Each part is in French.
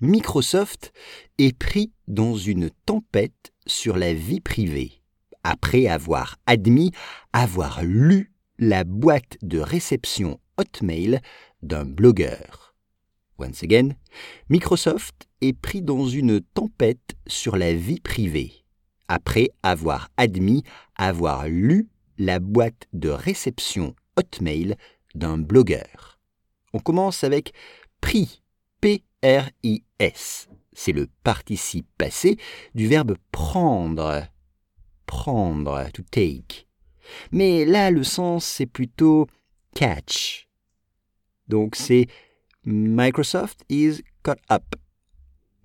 Microsoft est pris dans une tempête sur la vie privée après avoir admis avoir lu la boîte de réception Hotmail d'un blogueur. Once again, Microsoft est pris dans une tempête sur la vie privée après avoir admis avoir lu la boîte de réception Hotmail d'un blogueur. On commence avec pris, P-R-I S. C'est le participe passé du verbe prendre. Prendre, to take. Mais là, le sens, c'est plutôt catch. Donc c'est Microsoft is caught up.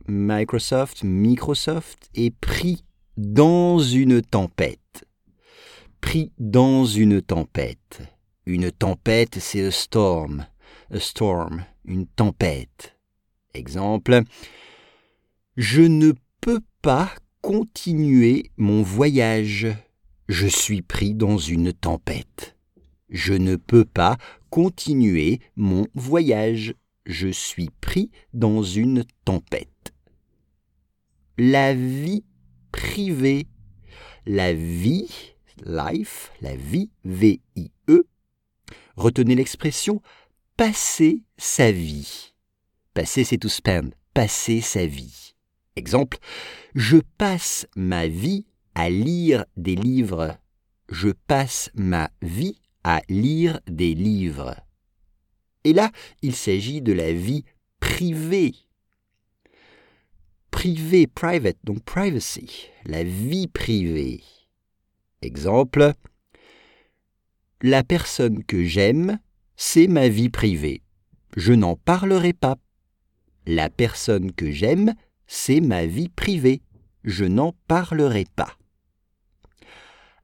Microsoft, Microsoft est pris dans une tempête. Pris dans une tempête. Une tempête, c'est a storm. A storm, une tempête. Exemple, je ne peux pas continuer mon voyage. Je suis pris dans une tempête. Je ne peux pas continuer mon voyage. Je suis pris dans une tempête. La vie privée. La vie, life, la vie, V-I-E. Retenez l'expression passer sa vie. Passer, c'est to spend. Passer sa vie. Exemple, je passe ma vie à lire des livres. Je passe ma vie à lire des livres. Et là, il s'agit de la vie privée. Privé, private, donc privacy, la vie privée. Exemple, la personne que j'aime, c'est ma vie privée. Je n'en parlerai pas. La personne que j'aime, c'est ma vie privée. Je n'en parlerai pas.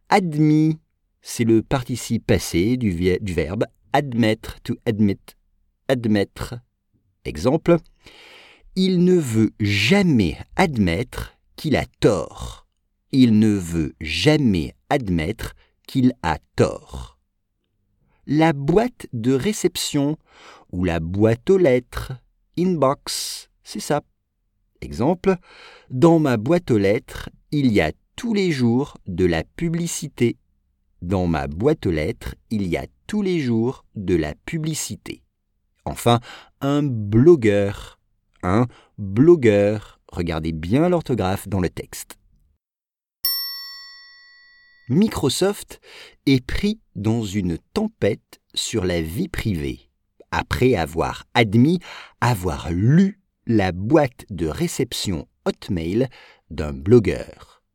Admis, c'est le participe passé du, verbe admettre, to admit, admettre. Exemple, il ne veut jamais admettre qu'il a tort. Il ne veut jamais admettre qu'il a tort. La boîte de réception ou la boîte aux lettres inbox, c'est ça. Exemple, dans ma boîte aux lettres, il y a tous les jours de la publicité. Dans ma boîte aux lettres, il y a tous les jours de la publicité. Enfin, un blogueur. Un blogueur. Regardez bien l'orthographe dans le texte. Microsoft est pris dans une tempête sur la vie privée après avoir admis avoir lu la boîte de réception Hotmail d'un blogueur.